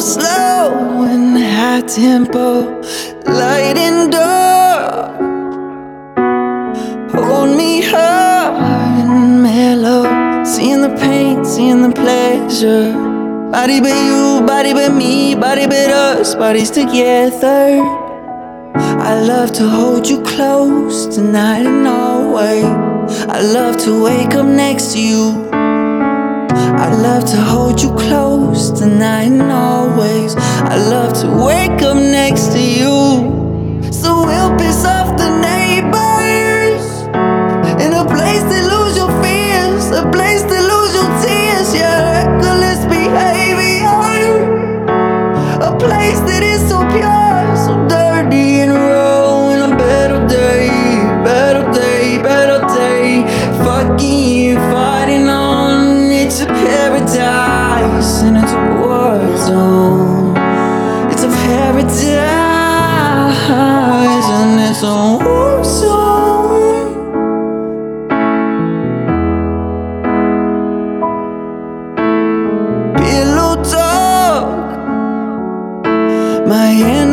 slow in high tempo, light and dark. Hold me hard and mellow, seeing the pain, seeing the pleasure. Body but you, body but me, body but us, bodies together. I love to hold you close tonight and always. I love to wake up next to you. I love to hold you close tonight and always. I love to wake up next to you. So we'll piss off the neighbors in a place that lose your fears, a place that lose your tears. Yeah, reckless behavior, a place that zone. It's a paradise and it's a war zone. Pillow talk, my enemy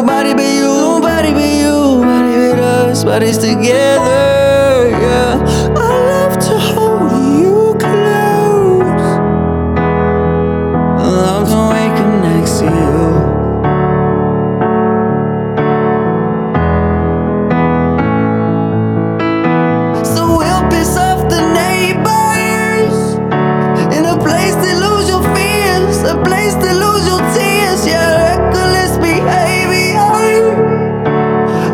Nobody but you, nobody but you, nobody but us, bodies together.